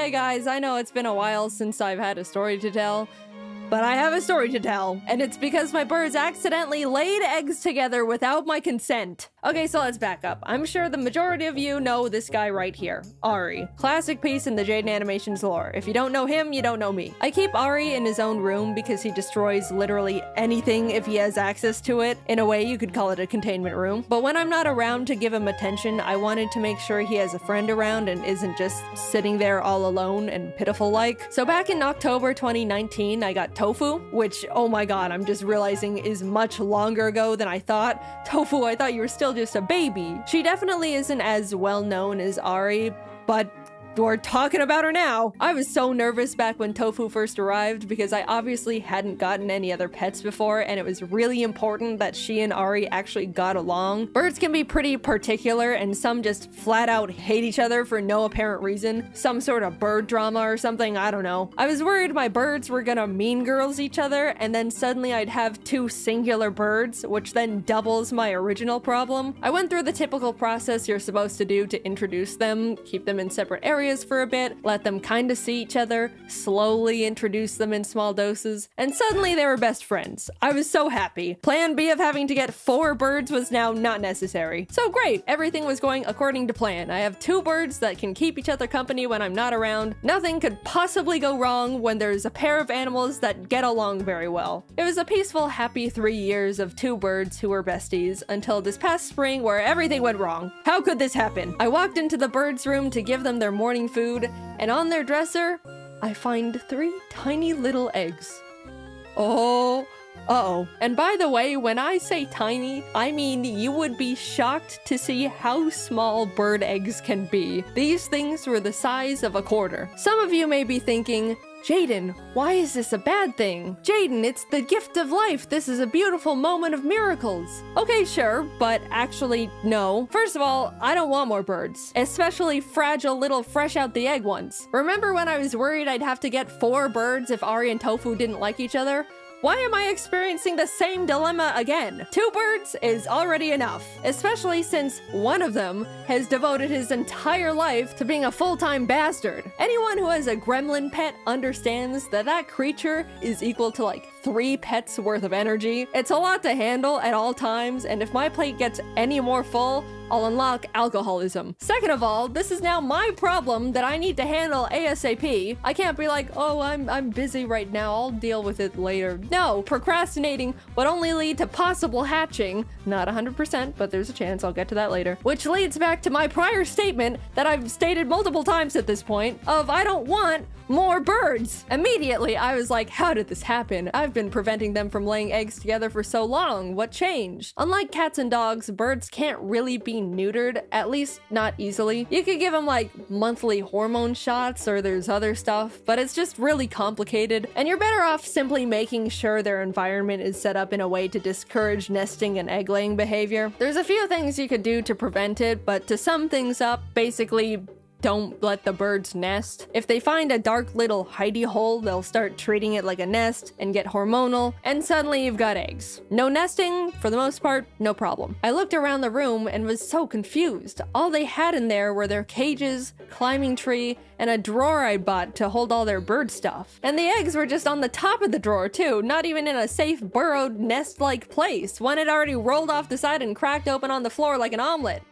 Hey guys, I know it's been a while since I've had a story to tell, but I have a story to tell, and it's because my birds accidentally laid eggs together without my consent. Okay, so let's back up. I'm sure the majority of you know this guy right here, Ari. Classic piece in the Jaiden Animations lore. If you don't know him, you don't know me. I keep Ari in his own room because he destroys literally anything if he has access to it. In a way, you could call it a containment room. But when I'm not around to give him attention, I wanted to make sure he has a friend around and isn't just sitting there all alone and pitiful like. So back in October 2019, I got Tofu, which, oh my god, I'm just realizing is much longer ago than I thought. Tofu, I thought you were still just a baby. She definitely isn't as well known as Ari, but we're talking about her now. I was so nervous back when Tofu first arrived because I obviously hadn't gotten any other pets before and it was really important that she and Ari actually got along. Birds can be pretty particular and some just flat out hate each other for no apparent reason. Some sort of bird drama or something, I don't know. I was worried my birds were gonna mean girls each other and then suddenly I'd have two singular birds, which then doubles my original problem. I went through the typical process you're supposed to do to introduce them, keep them in separate areas areas for a bit, let them kinda see each other, slowly introduce them in small doses, and suddenly they were best friends. I was so happy. Plan B of having to get four birds was now not necessary. So great, everything was going according to plan. I have two birds that can keep each other company when I'm not around. Nothing could possibly go wrong when there's a pair of animals that get along very well. It was a peaceful, happy three years of two birds who were besties until this past spring where everything went wrong. How could this happen? I walked into the birds' room to give them their morning morning food, and on their dresser, I find three tiny little eggs. Oh, uh-oh. And by the way, when I say tiny, I mean you would be shocked to see how small bird eggs can be. These things were the size of a quarter. Some of you may be thinking, Jaiden, why is this a bad thing? Jaiden, it's the gift of life. This is a beautiful moment of miracles. Okay, sure, but actually, no. First of all, I don't want more birds, especially fragile little fresh out the egg ones. Remember when I was worried I'd have to get four birds if Ari and Tofu didn't like each other? Why am I experiencing the same dilemma again? Two birds is already enough, especially since one of them has devoted his entire life to being a full-time bastard. Anyone who has a gremlin pet understands that that creature is equal to like three pets worth of energy. It's a lot to handle at all times, and if my plate gets any more full, I'll unlock alcoholism. Second of all, this is now my problem that I need to handle ASAP. I can't be like, oh, I'm, I'm busy right now, I'll deal with it later. No, procrastinating would only lead to possible hatching. Not 100%, but there's a chance, I'll get to that later. Which leads back to my prior statement that I've stated multiple times at this point of I don't want more birds. Immediately, I was like, how did this happen? I've been preventing them from laying eggs together for so long. What changed? Unlike cats and dogs, birds can't really be neutered, at least not easily. You could give them like monthly hormone shots or there's other stuff, but it's just really complicated. And you're better off simply making sure their environment is set up in a way to discourage nesting and egg laying behavior. There's a few things you could do to prevent it, but to sum things up, basically don't let the birds nest. If they find a dark little hidey hole, they'll start treating it like a nest and get hormonal, and suddenly you've got eggs. No nesting, for the most part, no problem. I looked around the room and was so confused. All they had in there were their cages, climbing tree, and a drawer I bought to hold all their bird stuff. And the eggs were just on the top of the drawer too, not even in a safe burrowed nest-like place. One had already rolled off the side and cracked open on the floor like an omelet.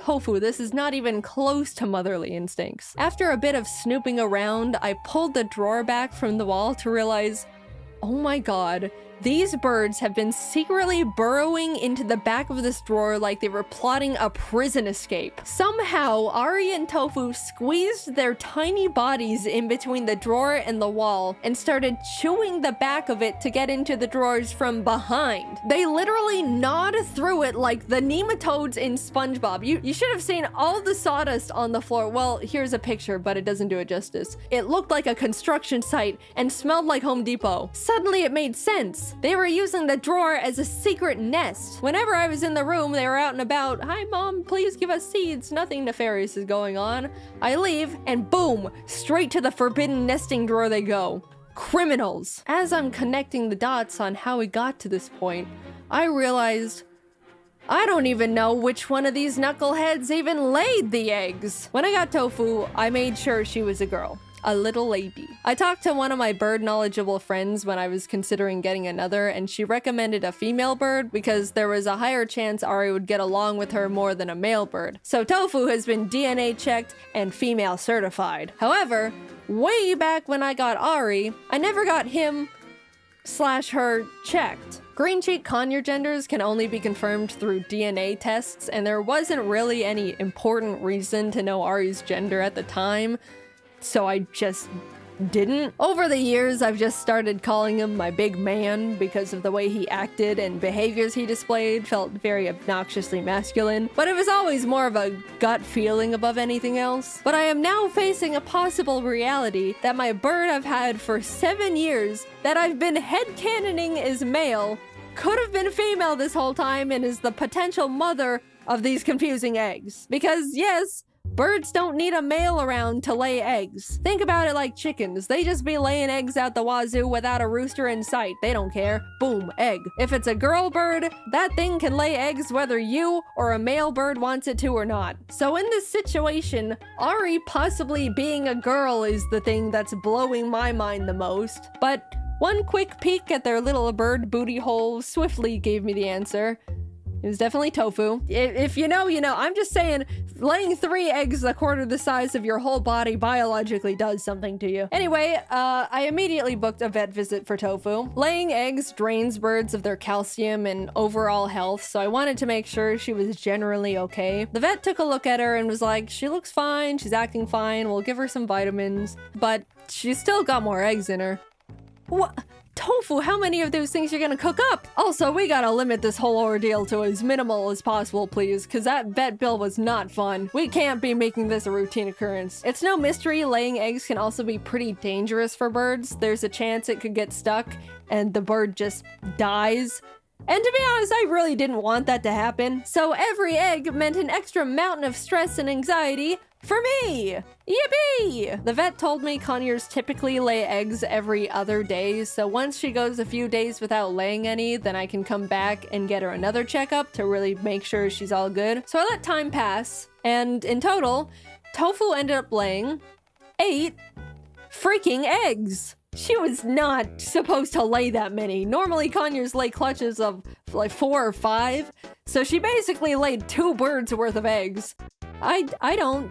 Tofu, this is not even close to motherly instincts. After a bit of snooping around, I pulled the drawer back from the wall to realize, oh my god, these birds have been secretly burrowing into the back of this drawer like they were plotting a prison escape. Somehow, Ari and Tofu squeezed their tiny bodies in between the drawer and the wall and started chewing the back of it to get into the drawers from behind. They literally gnawed through it like the nematodes in SpongeBob. You, you should have seen all the sawdust on the floor. Well, here's a picture, but it doesn't do it justice. It looked like a construction site and smelled like Home Depot. Suddenly it made sense. They were using the drawer as a secret nest. Whenever I was in the room, they were out and about. Hi, mom, please give us seeds. Nothing nefarious is going on. I leave, and boom, straight to the forbidden nesting drawer they go. Criminals. As I'm connecting the dots on how we got to this point, I realized I don't even know which one of these knuckleheads even laid the eggs. When I got tofu, I made sure she was a girl a little lady. I talked to one of my bird knowledgeable friends when I was considering getting another, and she recommended a female bird because there was a higher chance Ari would get along with her more than a male bird. So Tofu has been DNA checked and female certified. However, way back when I got Ari, I never got him slash her checked. Green cheek conure genders can only be confirmed through DNA tests, and there wasn't really any important reason to know Ari's gender at the time, so I just didn't. Over the years, I've just started calling him my big man because of the way he acted and behaviors he displayed felt very obnoxiously masculine, but it was always more of a gut feeling above anything else. But I am now facing a possible reality that my bird I've had for seven years that I've been headcanoning is male could have been female this whole time and is the potential mother of these confusing eggs. Because yes, Birds don't need a male around to lay eggs. Think about it like chickens. They just be laying eggs out the wazoo without a rooster in sight. They don't care. Boom, egg. If it's a girl bird, that thing can lay eggs whether you or a male bird wants it to or not. So in this situation, Ari possibly being a girl is the thing that's blowing my mind the most. But one quick peek at their little bird booty hole swiftly gave me the answer. It was definitely tofu. If you know, you know. I'm just saying, laying three eggs a quarter the size of your whole body biologically does something to you. Anyway, uh, I immediately booked a vet visit for tofu. Laying eggs drains birds of their calcium and overall health, so I wanted to make sure she was generally okay. The vet took a look at her and was like, she looks fine, she's acting fine, we'll give her some vitamins, but she's still got more eggs in her. What? Tofu, how many of those things you're gonna cook up? Also, we gotta limit this whole ordeal to as minimal as possible, please, because that vet bill was not fun. We can't be making this a routine occurrence. It's no mystery laying eggs can also be pretty dangerous for birds. There's a chance it could get stuck and the bird just dies. And to be honest, I really didn't want that to happen. So every egg meant an extra mountain of stress and anxiety for me! Yippee! The vet told me conures typically lay eggs every other day, so once she goes a few days without laying any, then I can come back and get her another checkup to really make sure she's all good. So I let time pass, and in total, Tofu ended up laying eight freaking eggs! She was not supposed to lay that many. Normally, conures lay clutches of like four or five, so she basically laid two birds worth of eggs. I, I don't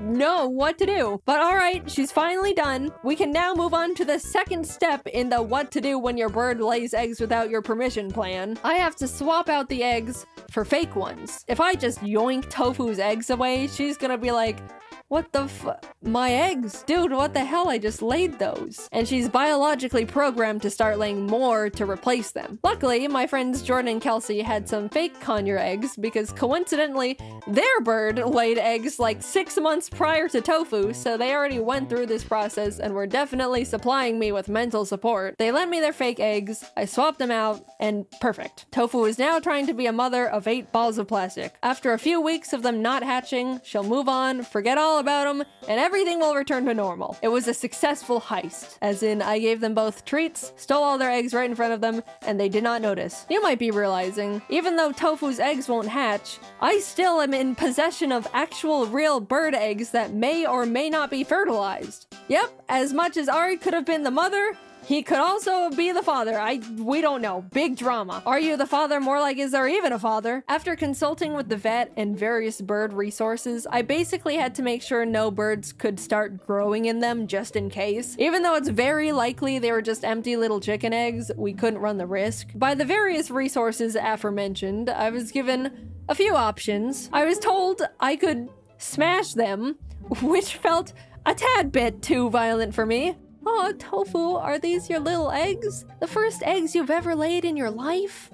know what to do. But all right, she's finally done. We can now move on to the second step in the what to do when your bird lays eggs without your permission plan. I have to swap out the eggs for fake ones. If I just yoink Tofu's eggs away, she's gonna be like, what the f- My eggs? Dude, what the hell? I just laid those. And she's biologically programmed to start laying more to replace them. Luckily, my friends Jordan and Kelsey had some fake conure eggs because coincidentally, their bird laid eggs like six months prior to tofu, so they already went through this process and were definitely supplying me with mental support. They lent me their fake eggs, I swapped them out, and perfect. Tofu is now trying to be a mother of eight balls of plastic. After a few weeks of them not hatching, she'll move on, forget all about them, and everything will return to normal. It was a successful heist, as in I gave them both treats, stole all their eggs right in front of them, and they did not notice. You might be realizing, even though Tofu's eggs won't hatch, I still am in possession of actual real bird eggs that may or may not be fertilized. Yep, as much as Ari could have been the mother, he could also be the father. I we don't know. Big drama. Are you the father? More like is there even a father? After consulting with the vet and various bird resources, I basically had to make sure no birds could start growing in them just in case. Even though it's very likely they were just empty little chicken eggs, we couldn't run the risk. By the various resources aforementioned, I was given a few options. I was told I could smash them, which felt a tad bit too violent for me. Oh, Tofu, are these your little eggs? The first eggs you've ever laid in your life?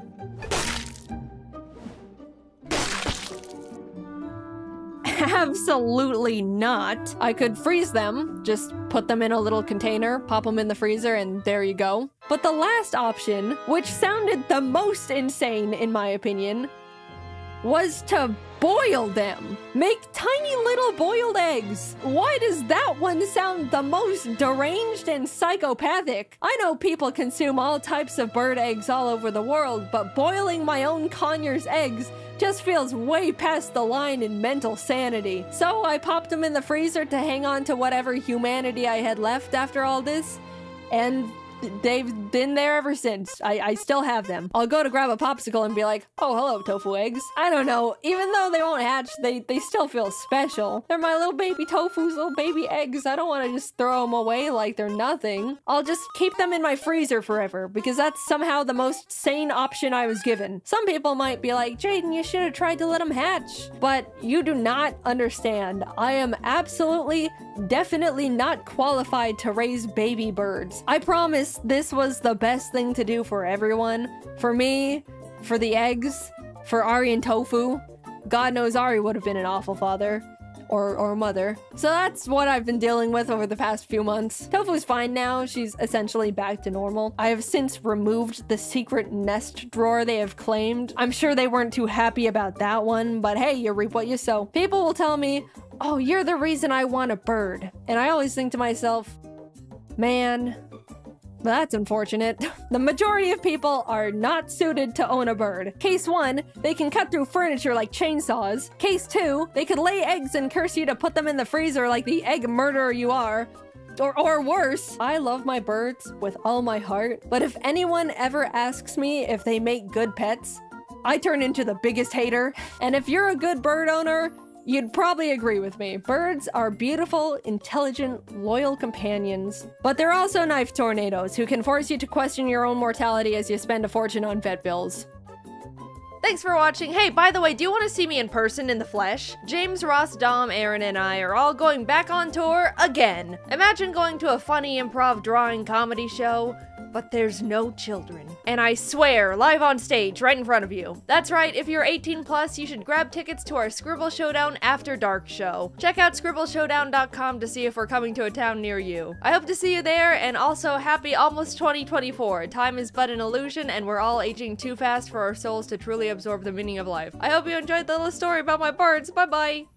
Absolutely not. I could freeze them, just put them in a little container, pop them in the freezer, and there you go. But the last option, which sounded the most insane in my opinion, was to boil them. Make tiny little boiled eggs. Why does that one sound the most deranged and psychopathic. I know people consume all types of bird eggs all over the world, but boiling my own conure's eggs just feels way past the line in mental sanity. So I popped them in the freezer to hang on to whatever humanity I had left after all this, and they've been there ever since. I, I still have them. I'll go to grab a popsicle and be like, oh, hello, tofu eggs. I don't know. Even though they won't hatch, they, they still feel special. They're my little baby tofu's little baby eggs. I don't want to just throw them away like they're nothing. I'll just keep them in my freezer forever because that's somehow the most sane option I was given. Some people might be like, Jaiden, you should have tried to let them hatch. But you do not understand. I am absolutely, definitely not qualified to raise baby birds. I promise this was the best thing to do for everyone. For me, for the eggs, for Ari and Tofu. God knows Ari would have been an awful father. Or, or mother. So that's what I've been dealing with over the past few months. Tofu's fine now. She's essentially back to normal. I have since removed the secret nest drawer they have claimed. I'm sure they weren't too happy about that one, but hey, you reap what you sow. People will tell me, oh, you're the reason I want a bird. And I always think to myself, man, that's unfortunate. The majority of people are not suited to own a bird. Case 1, they can cut through furniture like chainsaws. Case 2, they could lay eggs and curse you to put them in the freezer like the egg murderer you are. Or, or worse, I love my birds with all my heart, but if anyone ever asks me if they make good pets, I turn into the biggest hater. And if you're a good bird owner, You'd probably agree with me. Birds are beautiful, intelligent, loyal companions, but they're also knife tornadoes who can force you to question your own mortality as you spend a fortune on vet bills. Thanks for watching. Hey, by the way, do you want to see me in person in the flesh? James, Ross, Dom, Aaron, and I are all going back on tour again. Imagine going to a funny improv drawing comedy show but there's no children. And I swear, live on stage, right in front of you. That's right, if you're 18 plus, you should grab tickets to our Scribble Showdown After Dark show. Check out scribbleshowdown.com to see if we're coming to a town near you. I hope to see you there, and also happy almost 2024. Time is but an illusion, and we're all aging too fast for our souls to truly absorb the meaning of life. I hope you enjoyed the little story about my birds. Bye bye!